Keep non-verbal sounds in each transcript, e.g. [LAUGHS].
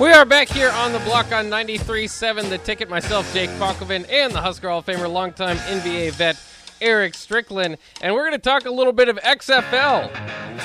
We are back here on the block on 93.7 The Ticket. Myself, Jake Falkovin, and the Husker Hall of Famer, longtime NBA vet Eric Strickland. And we're going to talk a little bit of XFL.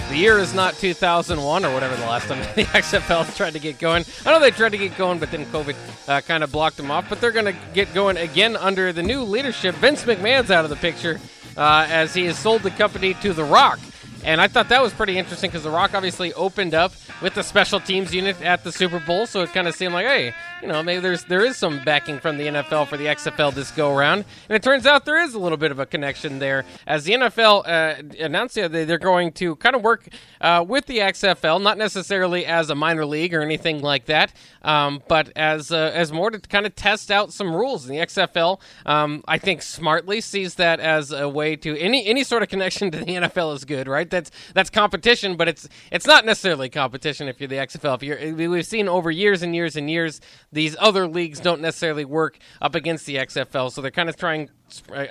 The year is not 2001 or whatever the last time [LAUGHS] the XFL tried to get going. I know they tried to get going, but then COVID uh, kind of blocked them off. But they're going to get going again under the new leadership. Vince McMahon's out of the picture uh, as he has sold the company to The Rock. And I thought that was pretty interesting because The Rock obviously opened up with the special teams unit at the Super Bowl, so it kind of seemed like, hey, you know, maybe there's there is some backing from the NFL for the XFL this go around, and it turns out there is a little bit of a connection there, as the NFL uh, announced that they're going to kind of work uh, with the XFL, not necessarily as a minor league or anything like that, um, but as uh, as more to kind of test out some rules. And the XFL, um, I think, smartly sees that as a way to any any sort of connection to the NFL is good, right? That's that's competition, but it's it's not necessarily competition if you're the XFL. If you're, we've seen over years and years and years these other leagues don't necessarily work up against the XFL, so they're kind of trying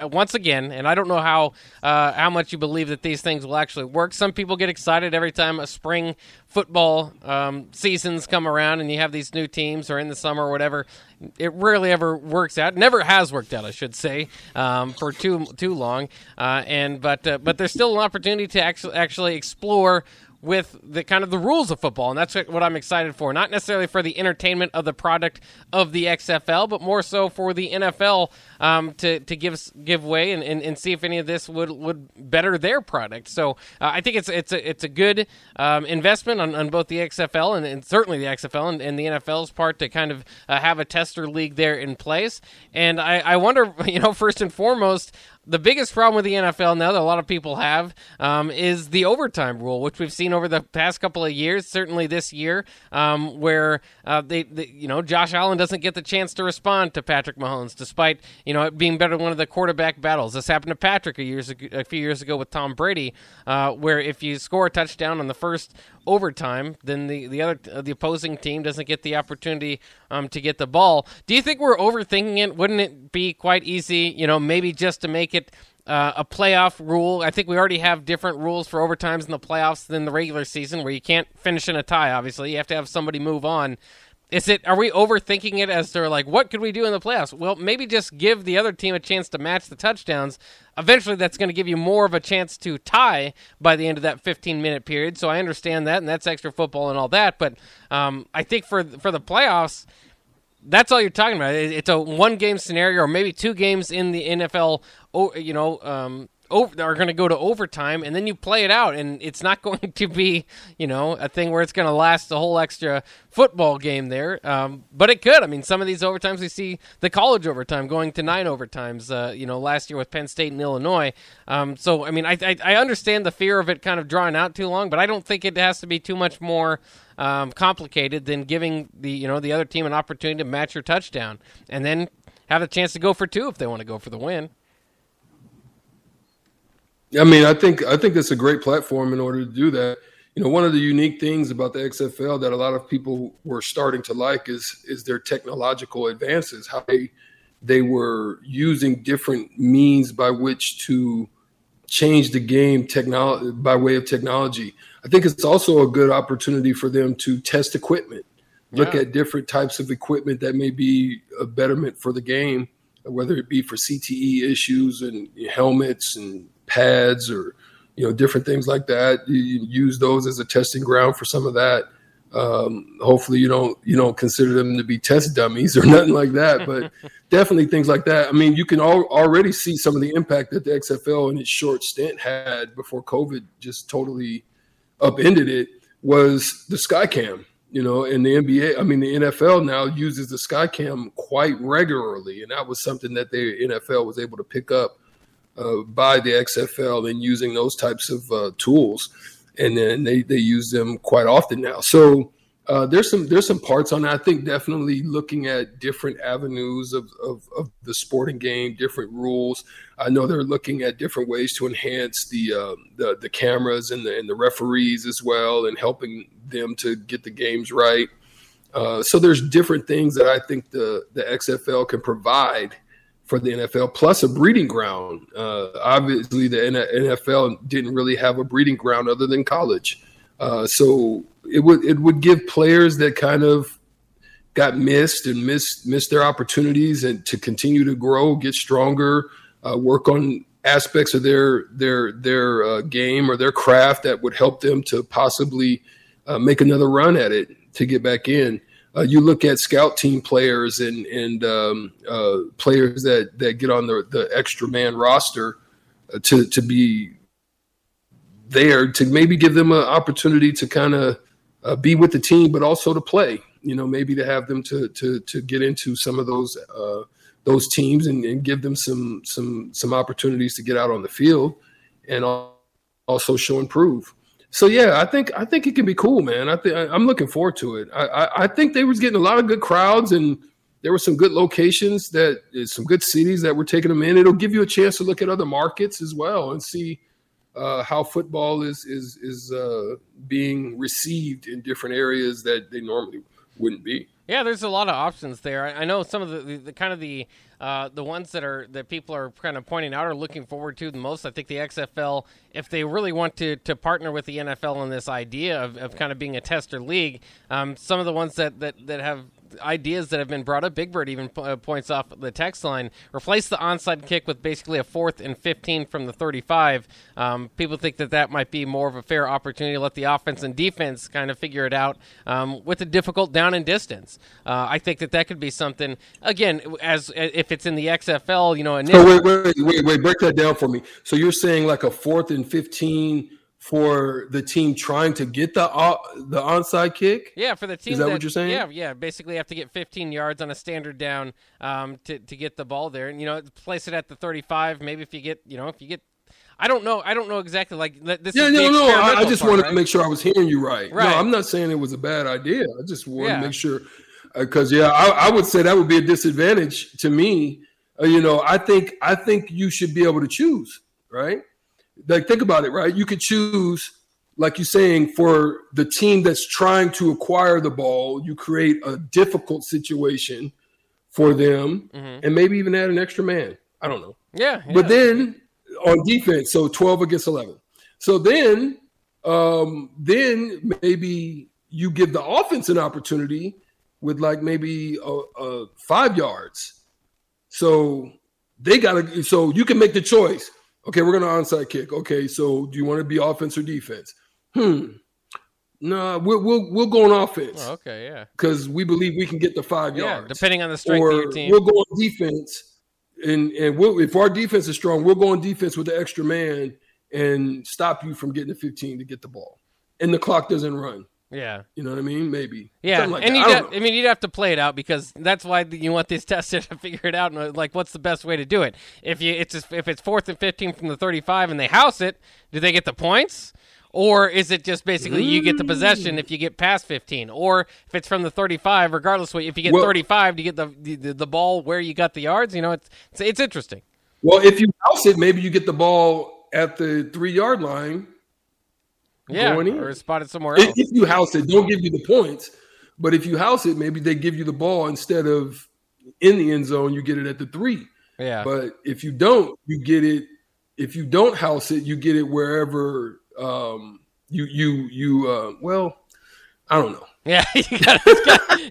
once again, and I don't know how uh, how much you believe that these things will actually work. Some people get excited every time a spring football um, seasons come around, and you have these new teams, or in the summer or whatever. It rarely ever works out. Never has worked out, I should say, um, for too too long. Uh, and but uh, but there's still an opportunity to actually actually explore with the kind of the rules of football, and that's what I'm excited for. Not necessarily for the entertainment of the product of the XFL, but more so for the NFL um, to to give give way and, and, and, see if any of this would would better their product. So uh, I think it's it's a it's a good um, investment on, on both the XFL and, and certainly the XFL and, and, the NFL's part to kind of uh, have a tester league there in place. And I, I wonder, [LAUGHS] you know, first and foremost, the biggest problem with the NFL now that a lot of people have um, is the overtime rule, which we've seen over the past couple of years, certainly this year, um, where uh, they, they, you know, Josh Allen doesn't get the chance to respond to Patrick Mahomes, despite you know it being better than one of the quarterback battles. This happened to Patrick a, years a few years ago with Tom Brady, uh, where if you score a touchdown on the first overtime, then the the other uh, the opposing team doesn't get the opportunity um, to get the ball. Do you think we're overthinking it? Wouldn't it be quite easy, you know, maybe just to make it uh, a playoff rule? I think we already have different rules for overtimes in the playoffs than the regular season, where you can't finish in a tie. Obviously, you have to have somebody move on. Is it? Are we overthinking it as to like what could we do in the playoffs? Well, maybe just give the other team a chance to match the touchdowns. Eventually, that's going to give you more of a chance to tie by the end of that 15 minute period. So I understand that, and that's extra football and all that. But um, I think for for the playoffs, that's all you're talking about. It's a one game scenario, or maybe two games in the NFL. You know, um, over, are going to go to overtime, and then you play it out, and it's not [LAUGHS] going to be, you know, a thing where it's going to last the whole extra football game there. Um, but it could. I mean, some of these overtimes we see the college overtime going to nine overtimes. Uh, you know, last year with Penn State and Illinois. Um, so I mean, I, I, I understand the fear of it kind of drawing out too long, but I don't think it has to be too much more. Um, complicated than giving the you know the other team an opportunity to match your touchdown and then have a chance to go for two if they want to go for the win. I mean, I think I think it's a great platform in order to do that. You know, one of the unique things about the XFL that a lot of people were starting to like is is their technological advances. How they they were using different means by which to change the game technology by way of technology. I think it's also a good opportunity for them to test equipment, look yeah. at different types of equipment that may be a betterment for the game, whether it be for CTE issues and helmets and pads or you know different things like that. You, use those as a testing ground for some of that. Um, hopefully you don't you don't consider them to be test dummies or [LAUGHS] nothing like that, but [LAUGHS] definitely things like that. I mean, you can al- already see some of the impact that the XFL in its short stint had before COVID just totally upended it. Was the Skycam? You know, and the NBA, I mean, the NFL now uses the Skycam quite regularly, and that was something that the NFL was able to pick up uh, by the XFL and using those types of uh, tools, and then they they use them quite often now. So uh, there's some there's some parts on that. I think definitely looking at different avenues of, of, of the sporting game, different rules. I know they're looking at different ways to enhance the uh, the, the cameras and the and the referees as well, and helping them to get the games right. Uh, so there's different things that I think the the XFL can provide for the NFL, plus a breeding ground. Uh, obviously, the NFL didn't really have a breeding ground other than college, uh, so it would it would give players that kind of got missed and missed missed their opportunities and to continue to grow, get stronger, uh, work on aspects of their their their uh, game or their craft that would help them to possibly uh, make another run at it to get back in. Uh, you look at scout team players and and um, uh, players that that get on the the extra man roster uh, to to be there to maybe give them an opportunity to kind of uh, be with the team, but also to play. You know, maybe to have them to to to get into some of those uh, those teams and, and, give them some some some opportunities to get out on the field and also show and prove. So yeah, I think I think it can be cool, man. I think I'm looking forward to it. I, I, I think they was getting a lot of good crowds and there were some good locations that some good cities that were taking them in. It'll give you a chance to look at other markets as well and see uh, how football is is is uh, being received in different areas that they normally wouldn't be. Yeah, there's a lot of options there. I, know some of the, the, the, kind of the uh, the ones that are that people are kind of pointing out are looking forward to the most. I think the XFL, if they really want to to partner with the NFL on this idea of, of kind of being a tester league, um, some of the ones that, that, that have ideas that have been brought up. Big Bird even uh, points off the text line. Replace the onside kick with basically a fourth and 15 from the 35. Um, people think that that might be more of a fair opportunity to let the offense and defense kind of figure it out um, with a difficult down and distance. Uh, I think that that could be something. Again, as if it's in the XFL, you know. So wait, wait, wait, wait, break that down for me. So you're saying like a fourth and 15 for the team trying to get the uh, the onside kick. Yeah, for the team. Is that, that, what you're saying? Yeah, yeah. Basically, have to get 15 yards on a standard down um, to to get the ball there, and you know, place it at the 35. Maybe if you get, you know, if you get. I don't know. I don't know exactly. Like this. Yeah, no, no. I, I just part, wanted right? to make sure I was hearing you right. Right. No, I'm not saying it was a bad idea. I just want Yeah. to make sure because yeah, I, I would say that would be a disadvantage to me. Uh, you know, I think I think you should be able to choose, right? Like think about it, right? You could choose like you're saying, for the team that's trying to acquire the ball, you create a difficult situation for them Mhm. and maybe even add an extra man. I don't know. Yeah, yeah. But then on defense, so 12 against 11. So then, um, then maybe you give the offense an opportunity with like maybe uh, uh, five yards. So they got to, so you can make the choice. Okay, we're going to onside kick. Okay, so do you want to be offense or defense? Hmm. No, we'll, we'll, we'll go on offense Oh, okay, yeah, because we believe we can get the five yeah. yards Depending on the strength or of your team. we'll go on defense, and and we'll, if our defense is strong, we'll go on defense with the extra man and stop you from getting the 15 to get the ball, and the clock doesn't run. Yeah. You know what I mean? Maybe. Yeah, like and I have. I mean, you'd have to play it out because that's why you want these [LAUGHS] testers to figure it out. And uh, like, what's the best way to do it? If you it's just, if it's fourth and fifteen from the thirty-five and they house it, do they get the points? Or is it just basically you get the possession if you get past 15? Or if it's from the 35, regardless, what if you get Well- 35, do you get the, the the ball where you got the yards? You know, it's it's, it's interesting. Well, if you house it, maybe you get the ball at the three yard line. Yeah, Going in. or spotted somewhere else. if you house it, don't give you the points. But if you house it, maybe they give you the ball instead of in the end zone, you get it at the three. Yeah, But if you don't, you get it. If you don't house it, you get it wherever um, you you you. Uh, well, I don't know. [LAUGHS] yeah, it's, got,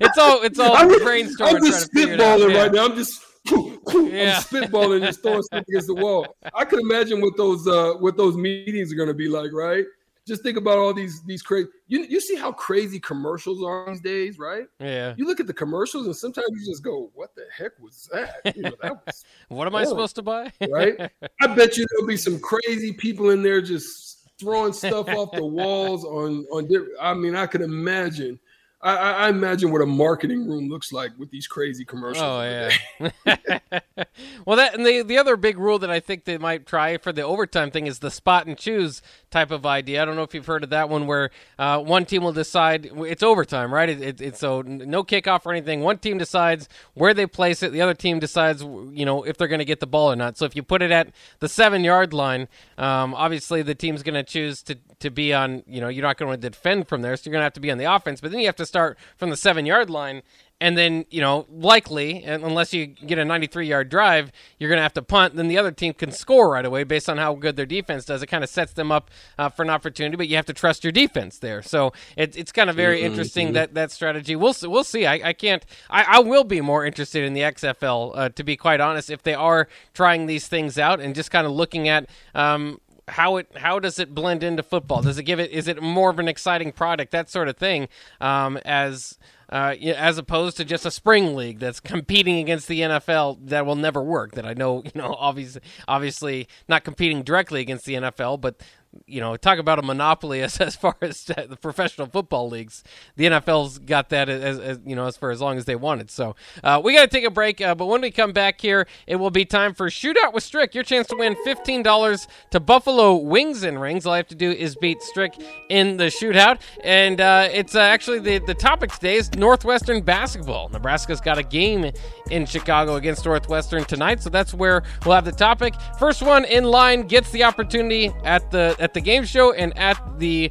it's all it's all [LAUGHS] I'm, brainstorming. I'm just trying to figure it out. spitballing Yeah. right now. I'm just. [LAUGHS] Yeah. I'm spitballing, just throwing stuff against the wall. I could imagine what those uh, what those meetings are going to be like, right? Just think about all these these crazy. You you see how crazy commercials are these days, right? Yeah. You look at the commercials and sometimes you just go, "What the heck was that?" You know, that was [LAUGHS] What am I supposed to buy? [LAUGHS] right? [LAUGHS] I bet you there'll be some crazy people in there just throwing stuff off the walls on on. Different, I mean, I could imagine. I, I, imagine what a marketing room looks like with these crazy commercials. Oh yeah. [LAUGHS] [LAUGHS] well, that and the the other big rule that I think they might try for the overtime thing is the spot and choose type of idea. I don't know if you've heard of that one, where uh, one team will decide it's overtime, right? It, it, it's so no kickoff or anything. One team decides where they place it. The other team decides, you know, if they're going to get the ball or not. So if you put it at the seven yard line, um, obviously the team's going to choose to to be on. You know, you're not going to defend from there, so you're going to have to be on the offense. But then you have to start from the seven yard line and then you know likely unless you get a 93 yard drive you're going to have to punt then the other team can score right away based on how good their defense does it kind of sets them up uh, for an opportunity but you have to trust your defense there so it, it's kind of very mm-hmm. interesting that that strategy we'll see, we'll see I, I can't I, I, will be more interested in the XFL uh, to be quite honest if they are trying these things out and just kind of looking at um, how it how does it blend into football? Does it give it is it more of an exciting product that sort of thing um, as uh, as opposed to just a spring league that's [LAUGHS] competing against the NFL that will never work. That I know, you know, [LAUGHS] obviously, obviously not competing directly against the NFL, but you know, talk about a monopoly [LAUGHS] as, as far as the professional football leagues. The NFL's got that as, as you know as for as long as they wanted. So uh, we got to take a break. Uh, but when we come back here, it will be time for Shootout with Strick. Your chance to win fifteen dollars to Buffalo Wings and Rings. All I have to do is beat Strick in the shootout, and uh, it's uh, actually the the topic today is Northwestern basketball. Nebraska's got a game in Chicago against Northwestern tonight, so that's where we'll have the topic. First one in line gets the opportunity at the at the game show and at the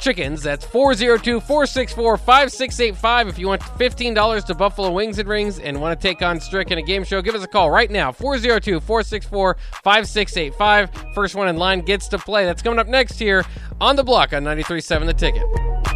chickens. That's 402 464 5685. If you want $15 to Buffalo Wings and Rings and want to take on Strick in a game show, give us a call right now 402 464 5685. First one in line gets to play. That's coming up next here on the block on 93.7 The Ticket.